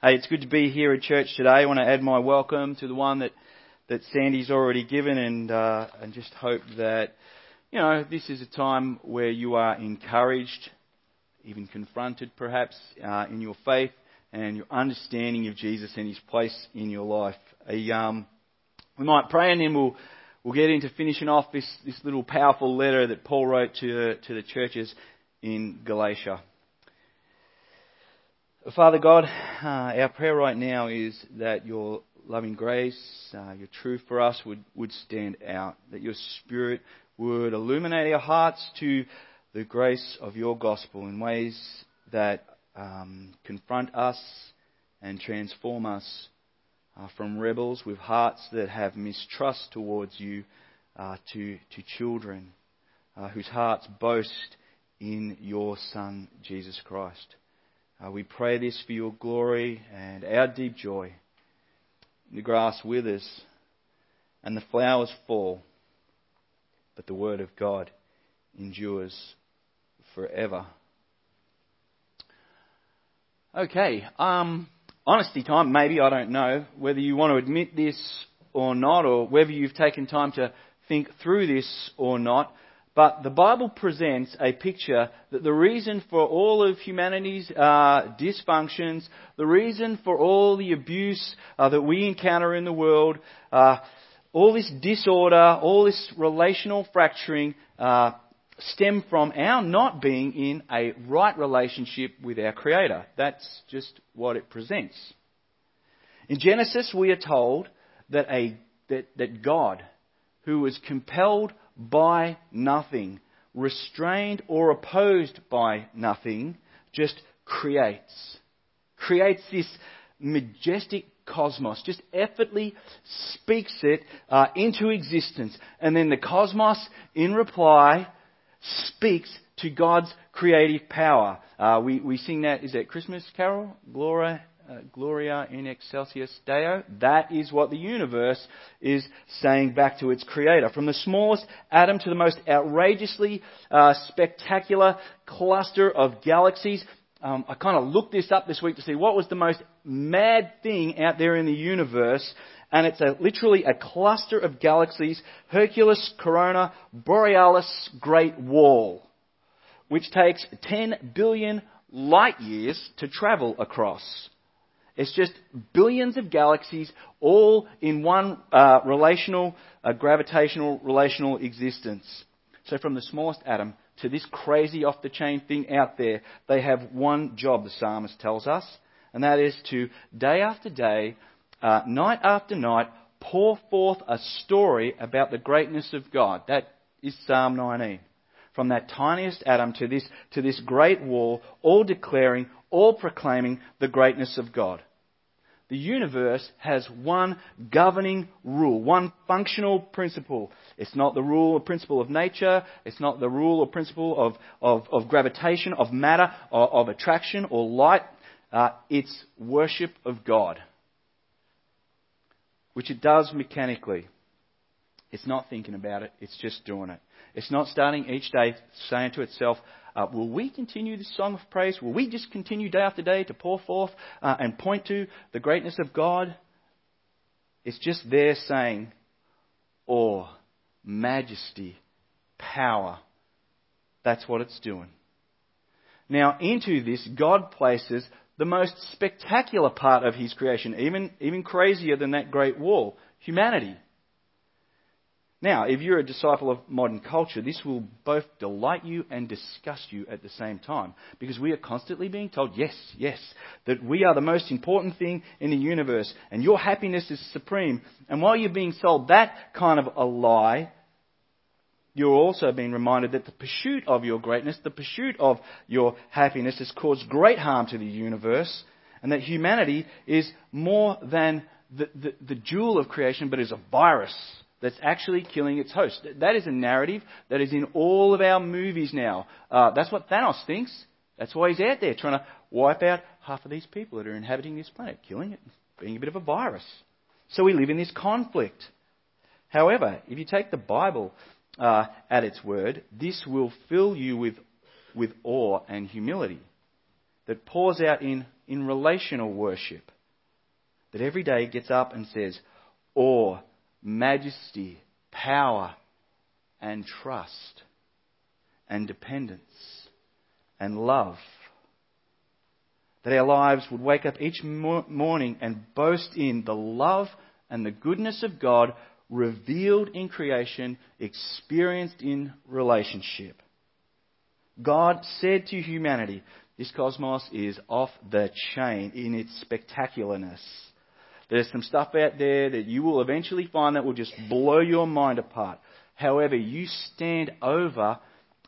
Hey, it's good to be here at church today. I want to add my welcome to the one that, that Sandy's already given and, uh, and just hope that, you know, this is a time where you are encouraged, even confronted perhaps, uh, in your faith and your understanding of Jesus and His place in your life. A, um, we might pray and then we'll, we'll get into finishing off this, this little powerful letter that Paul wrote to, to the churches in Galatia. Father God, uh, our prayer right now is that your loving grace, uh, your truth for us would, would stand out, that your Spirit would illuminate our hearts to the grace of your gospel in ways that um, confront us and transform us uh, from rebels with hearts that have mistrust towards you uh, to, to children uh, whose hearts boast in your Son, Jesus Christ. Uh, we pray this for your glory and our deep joy. The grass withers and the flowers fall, but the word of God endures forever. Okay, um, honesty time, maybe, I don't know, whether you want to admit this or not, or whether you've taken time to think through this or not. But the Bible presents a picture that the reason for all of humanity's uh, dysfunctions, the reason for all the abuse uh, that we encounter in the world, uh, all this disorder, all this relational fracturing, uh, stem from our not being in a right relationship with our Creator. That's just what it presents. In Genesis, we are told that, a, that, that God, who was compelled by nothing, restrained or opposed by nothing, just creates. Creates this majestic cosmos, just effortlessly speaks it uh, into existence. And then the cosmos, in reply, speaks to God's creative power. Uh, we, we sing that, is that Christmas carol? Gloria uh, Gloria in excelsis Deo. That is what the universe is saying back to its creator. From the smallest atom to the most outrageously uh, spectacular cluster of galaxies. Um, I kind of looked this up this week to see what was the most mad thing out there in the universe. And it's a, literally a cluster of galaxies, Hercules Corona Borealis Great Wall, which takes 10 billion light years to travel across. It's just billions of galaxies all in one uh, relational, uh, gravitational, relational existence. So from the smallest atom to this crazy off the chain thing out there, they have one job, the psalmist tells us, and that is to, day after day, uh, night after night, pour forth a story about the greatness of God. That is Psalm 19. From that tiniest atom to this, to this great wall, all declaring, all proclaiming the greatness of God the universe has one governing rule, one functional principle. It's not the rule or principle of nature. It's not the rule or principle of, of, of gravitation, of matter, or of attraction or light. Uh, it's worship of God, which it does mechanically. It's not thinking about it, it's just doing it. It's not starting each day saying to itself, uh, will we continue this song of praise? Will we just continue day after day to pour forth uh, and point to the greatness of God? It's just there saying, awe, majesty, power. That's what it's doing. Now, into this, God places the most spectacular part of His creation, even, even crazier than that great wall humanity. Now, if you're a disciple of modern culture, this will both delight you and disgust you at the same time. Because we are constantly being told, yes, yes, that we are the most important thing in the universe and your happiness is supreme. And while you're being sold that kind of a lie, you're also being reminded that the pursuit of your greatness, the pursuit of your happiness has caused great harm to the universe and that humanity is more than the, the, the jewel of creation, but is a virus that's actually killing its host. That is a narrative that is in all of our movies now. Uh, that's what Thanos thinks. That's why he's out there trying to wipe out half of these people that are inhabiting this planet, killing it, being a bit of a virus. So we live in this conflict. However, if you take the Bible uh, at its word, this will fill you with, with awe and humility. that pours out in, in relational worship. That every day gets up and says, awe, majesty, power, and trust, and dependence, and love. That our lives would wake up each morning and boast in the love and the goodness of God revealed in creation, experienced in relationship. God said to humanity, this cosmos is off the chain in its spectacularness. There's some stuff out there that you will eventually find that will just blow your mind apart. However, you stand over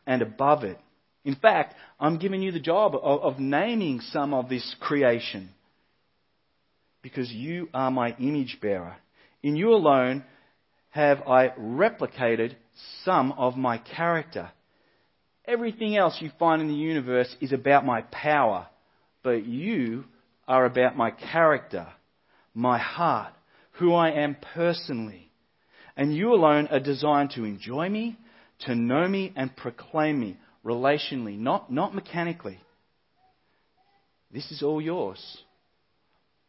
and above it. In fact, I'm giving you the job of, of naming some of this creation. Because you are my image bearer. In you alone have I replicated some of my character. Everything else you find in the universe is about my power, but you are about my character, my heart, who I am personally. And you alone are designed to enjoy me, to know me, and proclaim me relationally, not, not mechanically. This is all yours.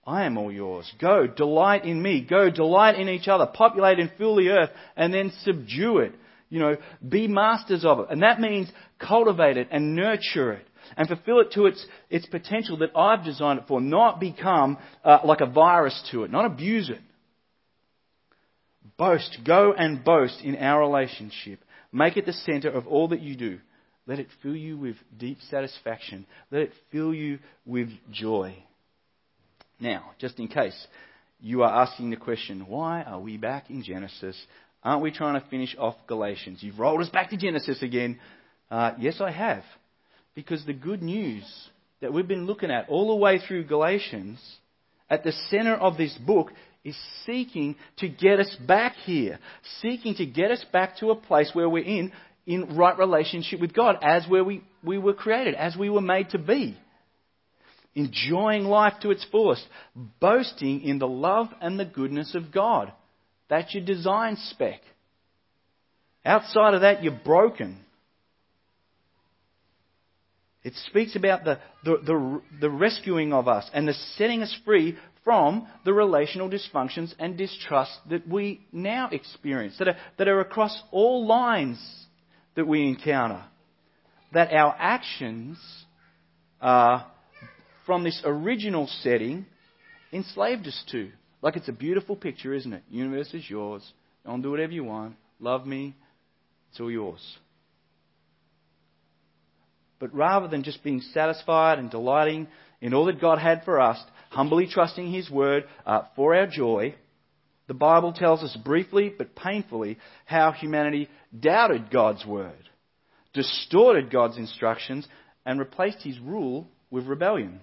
I am all yours. Go, delight in me. Go, delight in each other. Populate and fill the earth and then subdue it. You know, be masters of it. And that means cultivate it and nurture it and fulfill it to its, its potential that I've designed it for, not become uh, like a virus to it, not abuse it. Boast, go and boast in our relationship. Make it the center of all that you do. Let it fill you with deep satisfaction. Let it fill you with joy. Now, just in case you are asking the question, why are we back in Genesis? Aren't we trying to finish off Galatians? You've rolled us back to Genesis again. Uh, yes, I have. Because the good news that we've been looking at all the way through Galatians, at the center of this book, is seeking to get us back here. Seeking to get us back to a place where we're in, in right relationship with God, as where we, we were created, as we were made to be enjoying life to its fullest, boasting in the love and the goodness of God. That's your design spec. Outside of that, you're broken. It speaks about the, the, the, the, rescuing of us and the setting us free from the relational dysfunctions and distrust that we now experience, that are, that are across all lines that we encounter. That our actions are from this original setting enslaved us to. Like it's a beautiful picture, isn't it? Universe is yours. And do whatever you want. Love me. It's all yours. But rather than just being satisfied and delighting in all that God had for us, humbly trusting His word uh, for our joy, the Bible tells us briefly but painfully how humanity doubted God's word, distorted God's instructions, and replaced His rule with rebellion.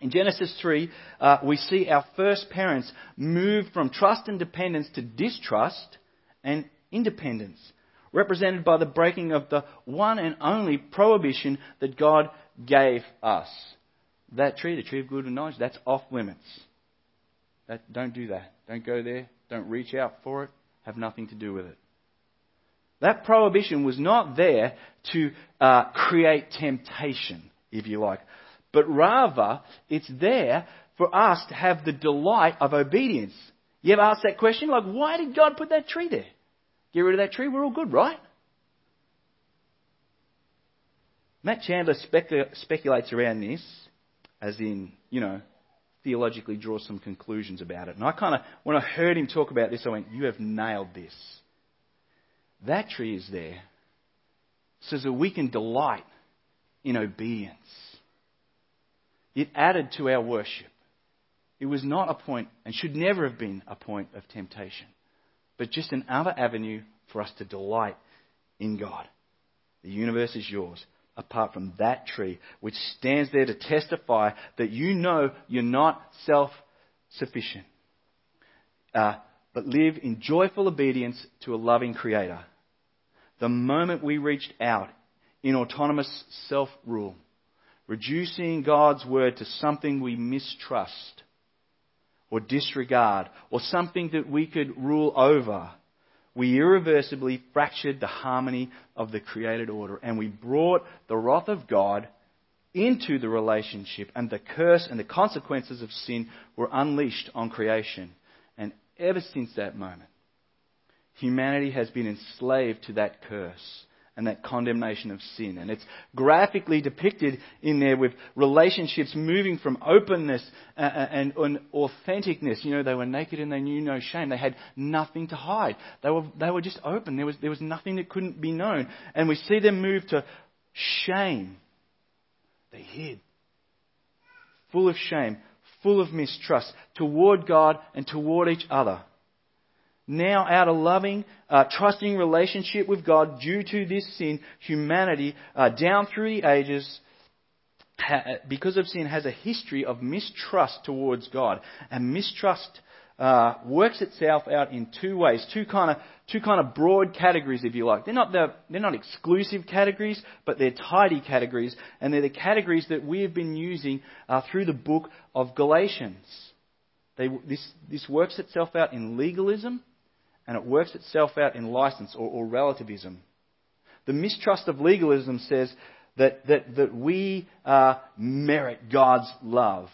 In Genesis 3, uh, we see our first parents move from trust and dependence to distrust and independence, represented by the breaking of the one and only prohibition that God gave us. That tree, the tree of good and knowledge, that's off limits. That, don't do that. Don't go there. Don't reach out for it. Have nothing to do with it. That prohibition was not there to uh, create temptation, if you like but rather it's there for us to have the delight of obedience. You ever asked that question? Like, why did God put that tree there? Get rid of that tree, we're all good, right? Matt Chandler specul- speculates around this, as in, you know, theologically draws some conclusions about it. And I kind of, when I heard him talk about this, I went, You have nailed this. That tree is there so that we can delight in obedience. It added to our worship. It was not a point, and should never have been a point of temptation, but just another avenue for us to delight in God. The universe is yours, apart from that tree, which stands there to testify that you know you're not self sufficient, uh, but live in joyful obedience to a loving Creator. The moment we reached out in autonomous self rule, reducing God's word to something we mistrust or disregard or something that we could rule over, we irreversibly fractured the harmony of the created order and we brought the wrath of God into the relationship, and the curse and the consequences of sin were unleashed on creation. And ever since that moment, humanity has been enslaved to that curse and that condemnation of sin. And it's graphically depicted in there with relationships moving from openness uh, uh, and, authenticness. You know, they were naked and they knew no shame. They had nothing to hide. They were, they were just open. There was, there was nothing that couldn't be known. And we see them move to shame. They hid. Full of shame, full of mistrust toward God and toward each other now out of loving, uh, trusting relationship with God due to this sin, humanity, uh, down through the ages, ha- because of sin, has a history of mistrust towards God. And mistrust uh, works itself out in two ways, two kind of two kind of broad categories, if you like. They're not the, they're not exclusive categories, but they're tidy categories, and they're the categories that we have been using uh, through the book of Galatians. They, this, this works itself out in legalism and it works itself out in license or, or relativism. The mistrust of legalism says that, that, that we uh, merit God's love,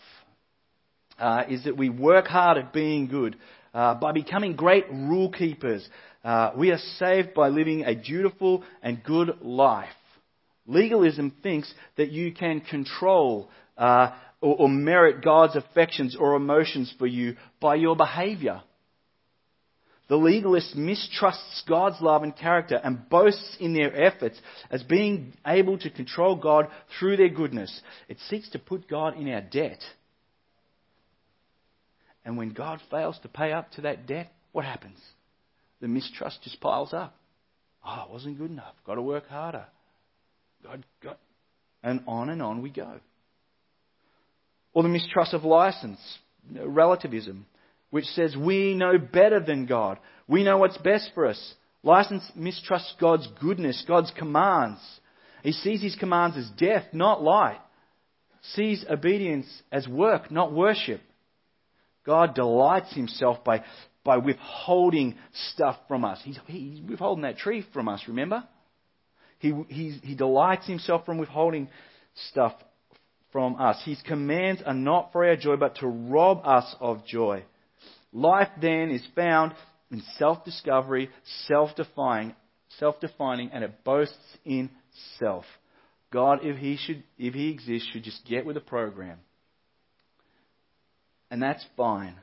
uh, is that we work hard at being good. Uh, by becoming great rule keepers, uh, we are saved by living a dutiful and good life. Legalism thinks that you can control uh, or, or merit God's affections or emotions for you by your behavior. The legalist mistrusts God's love and character and boasts in their efforts as being able to control God through their goodness. It seeks to put God in our debt. And when God fails to pay up to that debt, what happens? The mistrust just piles up. Oh, it wasn't good enough. Got to work harder. God, God. And on and on we go. Or the mistrust of license, relativism which says we know better than God. We know what's best for us. License mistrusts God's goodness, God's commands. He sees his commands as death, not light. Sees obedience as work, not worship. God delights himself by, by withholding stuff from us. He's, he's withholding that tree from us, remember? He, he delights himself from withholding stuff from us. His commands are not for our joy, but to rob us of joy. Life then is found in self discovery, self defining, self defining, and it boasts in self. God, if he should if he exists, should just get with the program. And that's fine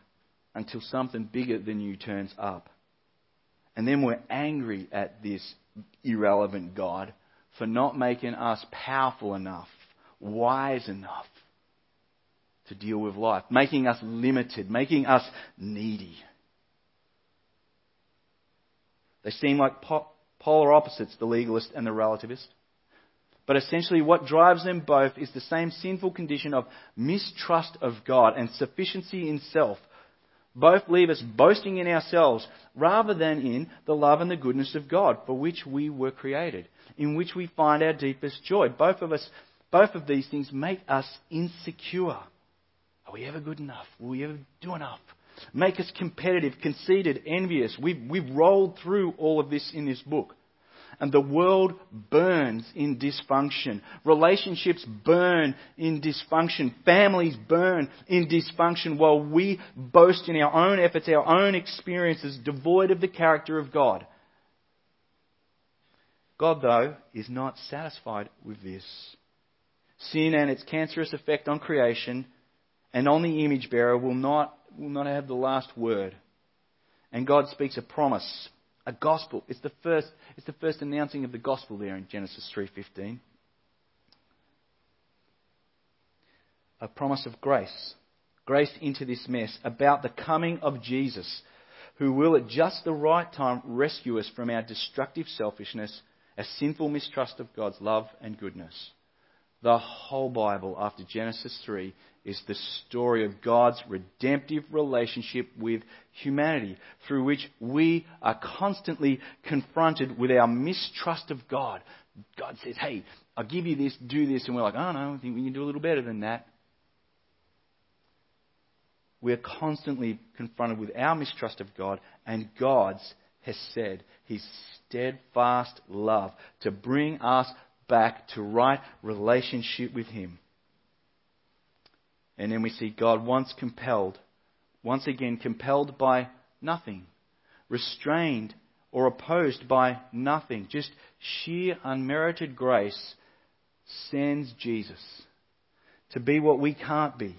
until something bigger than you turns up. And then we're angry at this irrelevant God for not making us powerful enough, wise enough, to deal with life, making us limited, making us needy. They seem like po- polar opposites, the legalist and the relativist. But essentially, what drives them both is the same sinful condition of mistrust of God and sufficiency in self. Both leave us boasting in ourselves rather than in the love and the goodness of God for which we were created, in which we find our deepest joy. Both of us, both of these things make us insecure. Are we ever good enough? Will we ever do enough? Make us competitive, conceited, envious. We've, we've rolled through all of this in this book. And the world burns in dysfunction. Relationships burn in dysfunction. Families burn in dysfunction while we boast in our own efforts, our own experiences, devoid of the character of God. God, though, is not satisfied with this. Sin and its cancerous effect on creation and on the image bearer will not, will not have the last word. And God speaks a promise, a gospel. It's the first, it's the first announcing of the gospel there in Genesis 3.15. A promise of grace. Grace into this mess about the coming of Jesus, who will at just the right time rescue us from our destructive selfishness, a sinful mistrust of God's love and goodness. The whole Bible, after Genesis 3, is the story of God's redemptive relationship with humanity, through which we are constantly confronted with our mistrust of God. God says, Hey, I'll give you this, do this, and we're like, Oh no, I think we can do a little better than that. We're constantly confronted with our mistrust of God, and God's has said His steadfast love to bring us back to right relationship with Him. And then we see God once compelled, once again compelled by nothing, restrained or opposed by nothing. Just sheer unmerited grace sends Jesus to be what we can't be,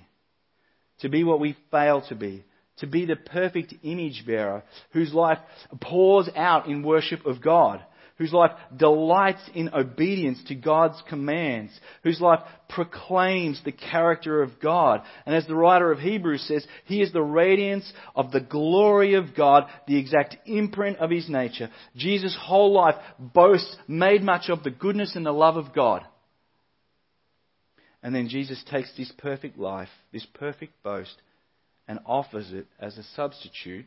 to be what we fail to be, to be the perfect image bearer whose life pours out in worship of God whose life delights in obedience to God's commands, whose life proclaims the character of God. And as the writer of Hebrews says, he is the radiance of the glory of God, the exact imprint of his nature. Jesus' whole life boasts made much of the goodness and the love of God. And then Jesus takes this perfect life, this perfect boast, and offers it as a substitute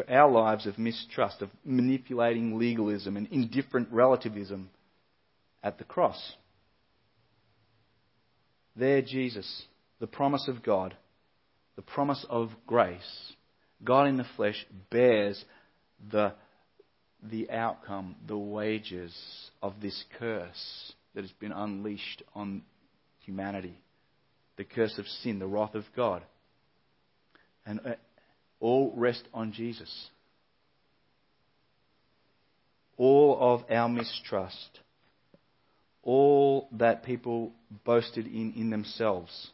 for our lives of mistrust, of manipulating legalism and indifferent relativism at the cross. There, Jesus, the promise of God, the promise of grace, God in the flesh bears the, the outcome, the wages of this curse that has been unleashed on humanity. The curse of sin, the wrath of God. And uh, all rest on Jesus. All of our mistrust, all that people boasted in in themselves,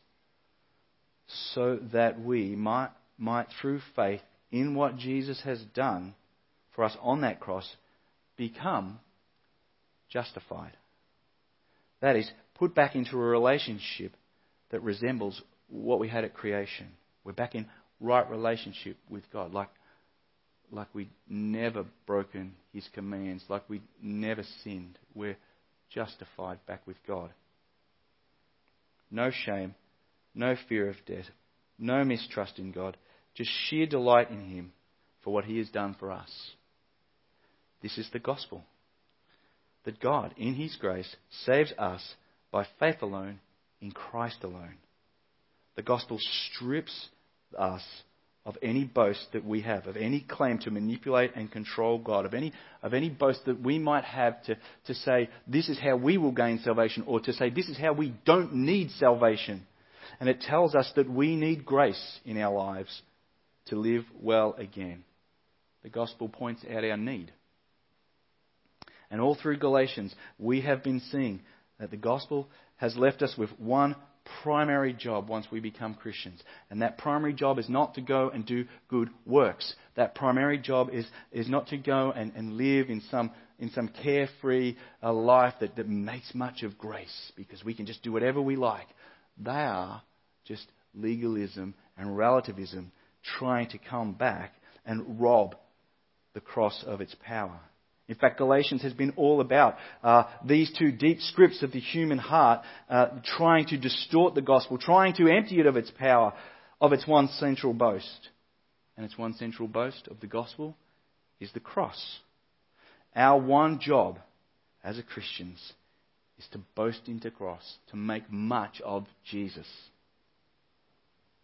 so that we might, might through faith in what Jesus has done for us on that cross, become justified. That is, put back into a relationship that resembles what we had at creation. We're back in right relationship with God, like, like we'd never broken His commands, like we'd never sinned. We're justified back with God. No shame, no fear of death, no mistrust in God, just sheer delight in Him for what He has done for us. This is the gospel. That God, in His grace, saves us by faith alone, in Christ alone. The gospel strips us of any boast that we have, of any claim to manipulate and control God, of any, of any boast that we might have to, to say, this is how we will gain salvation, or to say, this is how we don't need salvation. And it tells us that we need grace in our lives to live well again. The gospel points out our need. And all through Galatians, we have been seeing that the gospel has left us with one primary job once we become Christians. And that primary job is not to go and do good works. That primary job is, is not to go and, and live in some, in some carefree uh, life that, that makes much of grace because we can just do whatever we like. They are just legalism and relativism trying to come back and rob the cross of its power. In fact, Galatians has been all about uh, these two deep scripts of the human heart uh, trying to distort the gospel, trying to empty it of its power, of its one central boast. And its one central boast of the gospel is the cross. Our one job as a Christians is to boast into cross, to make much of Jesus.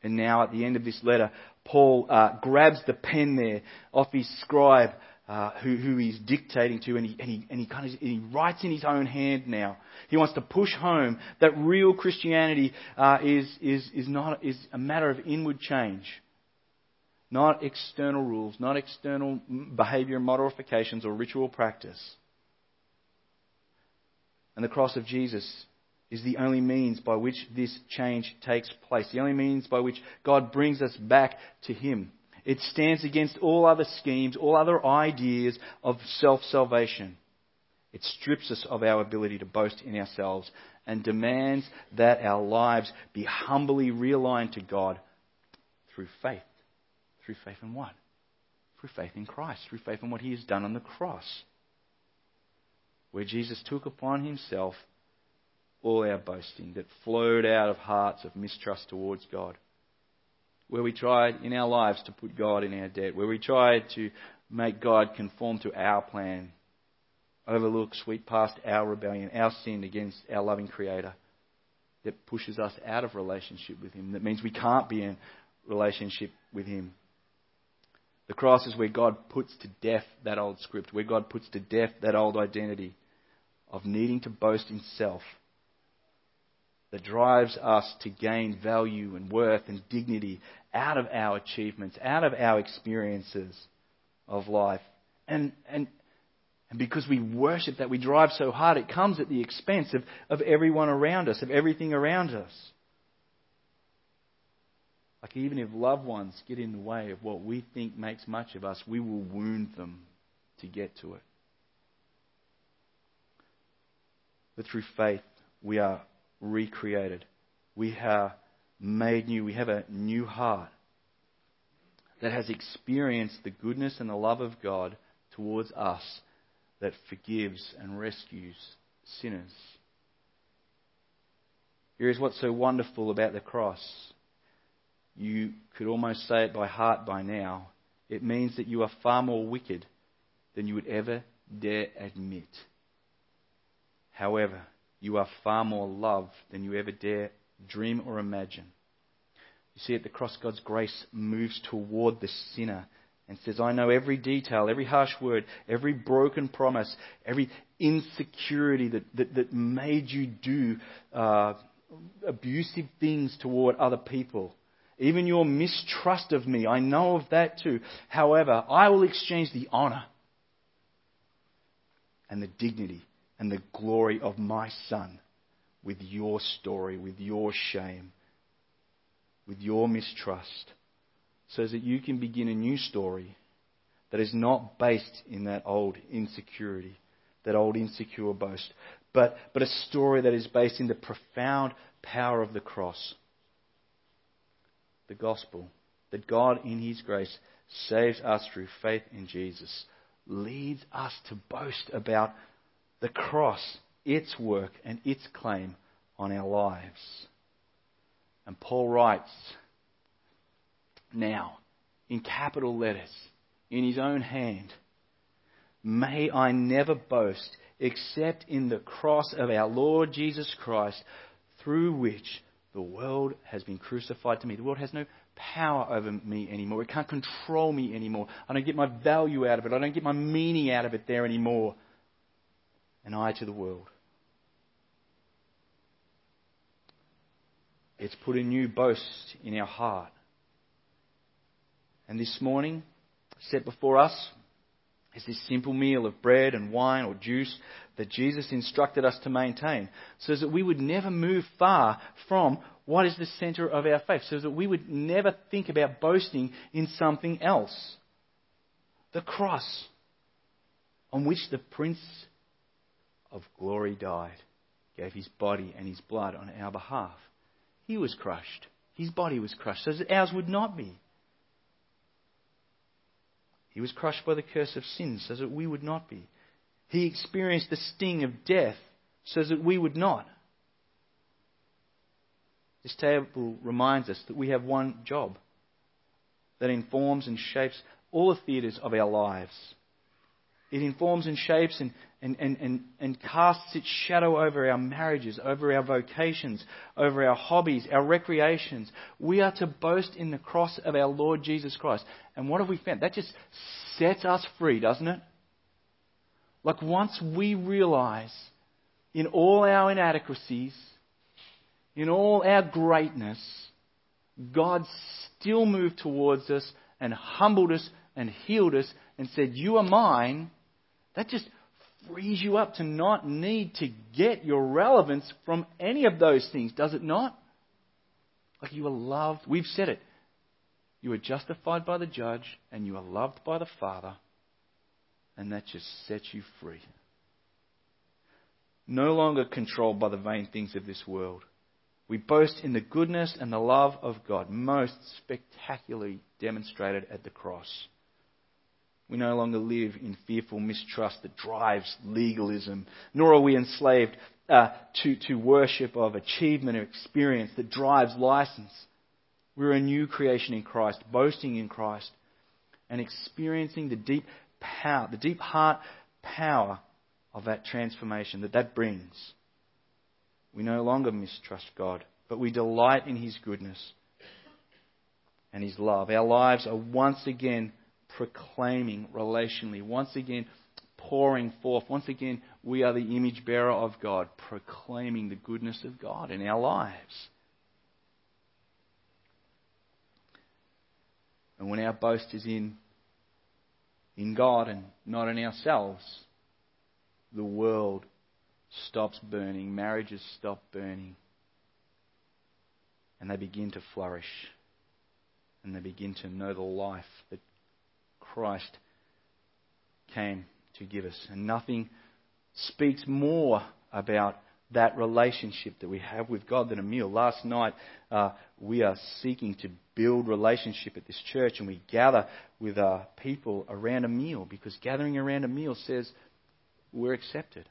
And now, at the end of this letter, Paul uh, grabs the pen there off his scribe uh, who, who he's dictating to, and he, and, he, and he kind of he writes in his own hand now. He wants to push home that real Christianity uh, is, is, is, not, is a matter of inward change, not external rules, not external behavior modifications or ritual practice. And the cross of Jesus is the only means by which this change takes place, the only means by which God brings us back to Him. It stands against all other schemes, all other ideas of self salvation. It strips us of our ability to boast in ourselves and demands that our lives be humbly realigned to God through faith. Through faith in what? Through faith in Christ, through faith in what He has done on the cross, where Jesus took upon Himself all our boasting that flowed out of hearts of mistrust towards God where we tried in our lives to put God in our debt, where we tried to make God conform to our plan, overlook, sweep past our rebellion, our sin against our loving Creator, that pushes us out of relationship with Him, that means we can't be in relationship with Him. The cross is where God puts to death that old script, where God puts to death that old identity of needing to boast in self that drives us to gain value and worth and dignity out of our achievements, out of our experiences of life. And, and, and because we worship that, we drive so hard, it comes at the expense of, of everyone around us, of everything around us. Like, even if loved ones get in the way of what we think makes much of us, we will wound them to get to it. But through faith, we are recreated. We are made new. We have a new heart that has experienced the goodness and the love of God towards us that forgives and rescues sinners. Here is what's so wonderful about the cross. You could almost say it by heart by now. It means that you are far more wicked than you would ever dare admit. However, you are far more loved than you ever dare dream or imagine. You see, at the cross, God's grace moves toward the sinner and says, I know every detail, every harsh word, every broken promise, every insecurity that, that, that made you do uh, abusive things toward other people. Even your mistrust of me, I know of that too. However, I will exchange the honor and the dignity and the glory of my Son with your story, with your shame, with your mistrust, so that you can begin a new story that is not based in that old insecurity, that old insecure boast, but, but a story that is based in the profound power of the cross, the gospel, that God in His grace saves us through faith in Jesus, leads us to boast about the cross, its work, and its claim on our lives. And Paul writes, now, in capital letters, in his own hand, may I never boast except in the cross of our Lord Jesus Christ, through which the world has been crucified to me. The world has no power over me anymore. It can't control me anymore. I don't get my value out of it. I don't get my meaning out of it there anymore and I to the world. It's put a new boast in our heart. And this morning, set before us is this simple meal of bread and wine or juice that Jesus instructed us to maintain, so that we would never move far from what is the center of our faith, so that we would never think about boasting in something else. The cross on which the Prince of glory died, gave his body and his blood on our behalf. He was crushed. His body was crushed, so that ours would not be. He was crushed by the curse of sin, so that we would not be. He experienced the sting of death, so that we would not. This table reminds us that we have one job that informs and shapes all the theatres of our lives. It informs and shapes and, and, and, and, and casts its shadow over our marriages, over our vocations, over our hobbies, our recreations. We are to boast in the cross of our Lord Jesus Christ. And what have we found? That just sets us free, doesn't it? Like once we realize in all our inadequacies, in all our greatness, God still moved towards us and humbled us and healed us and said, You are mine. That just frees you up to not need to get your relevance from any of those things, does it not? Like you are loved. We've said it. You are justified by the judge and you are loved by the Father, and that just sets you free. No longer controlled by the vain things of this world. We boast in the goodness and the love of God, most spectacularly demonstrated at the cross. We no longer live in fearful mistrust that drives legalism, nor are we enslaved uh, to, to worship of achievement or experience that drives license. We're a new creation in Christ, boasting in Christ, and experiencing the deep power, the deep heart power of that transformation that that brings. We no longer mistrust God, but we delight in His goodness and His love. Our lives are once again proclaiming relationally, once again pouring forth. Once again, we are the image bearer of God, proclaiming the goodness of God in our lives. And when our boast is in, in God and not in ourselves, the world stops burning, marriages stop burning, and they begin to flourish. And they begin to know the life that Christ came to give us. And nothing speaks more about that relationship that we have with God than a meal. Last night, uh, we are seeking to build relationship at this church, and we gather with our people around a meal because gathering around a meal says we're accepted,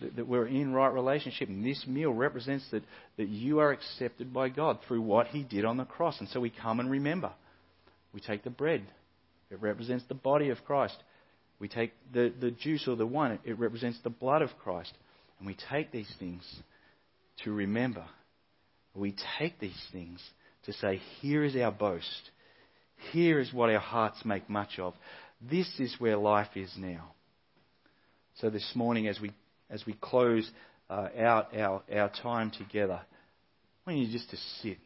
that, that we're in right relationship. And this meal represents that, that you are accepted by God through what He did on the cross. And so we come and remember. We take the bread, it represents the body of Christ. We take the, the juice or the wine, it represents the blood of Christ. And we take these things to remember. We take these things to say, here is our boast. Here is what our hearts make much of. This is where life is now. So this morning, as we, as we close uh, out our, our time together, I want you just to sit.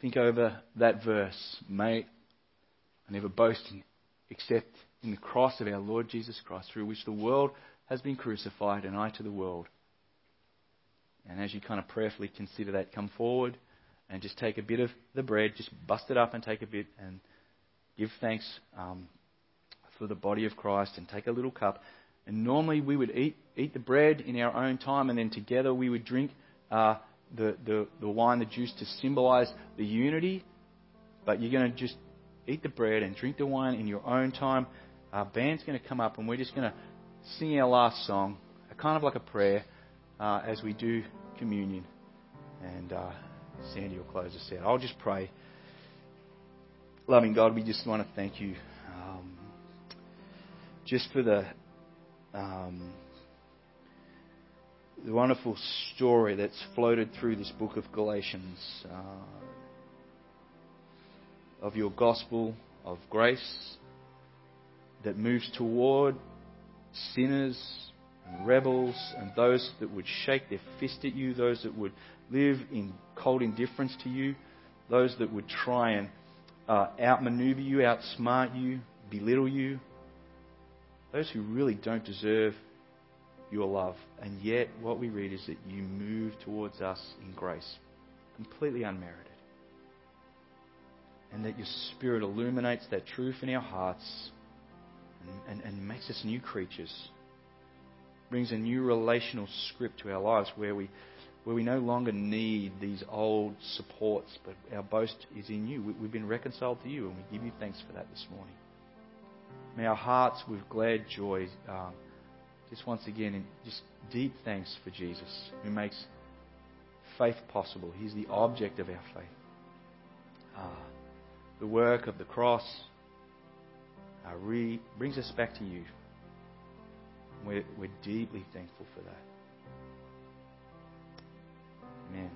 Think over that verse. May I never boast except in the cross of our Lord Jesus Christ, through which the world has been crucified, and I to the world. And as you kind of prayerfully consider that, come forward and just take a bit of the bread, just bust it up and take a bit and give thanks um, for the body of Christ and take a little cup. And normally we would eat, eat the bread in our own time and then together we would drink uh, the, the, the wine, the juice to symbolize the unity. But you're going to just eat the bread and drink the wine in your own time. Our band's going to come up and we're just going to sing our last song, kind of like a prayer, uh, as we do communion. And uh, Sandy will close us out. I'll just pray. Loving God, we just want to thank you um, just for the um, the wonderful story that's floated through this book of Galatians uh, of your gospel of grace that moves toward sinners and rebels and those that would shake their fist at you, those that would live in cold indifference to you, those that would try and uh, outmaneuver you, outsmart you, belittle you, those who really don't deserve your love. And yet, what we read is that you move towards us in grace, completely unmerited. And that your Spirit illuminates that truth in our hearts and, and, and makes us new creatures. Brings a new relational script to our lives where we, where we no longer need these old supports, but our boast is in you. We, we've been reconciled to you, and we give you thanks for that this morning. May our hearts with glad joy, um, just once again, just deep thanks for Jesus, who makes faith possible. He's the object of our faith. Uh, the work of the cross, uh, re- brings us back to you. We're, we're deeply thankful for that. Amen.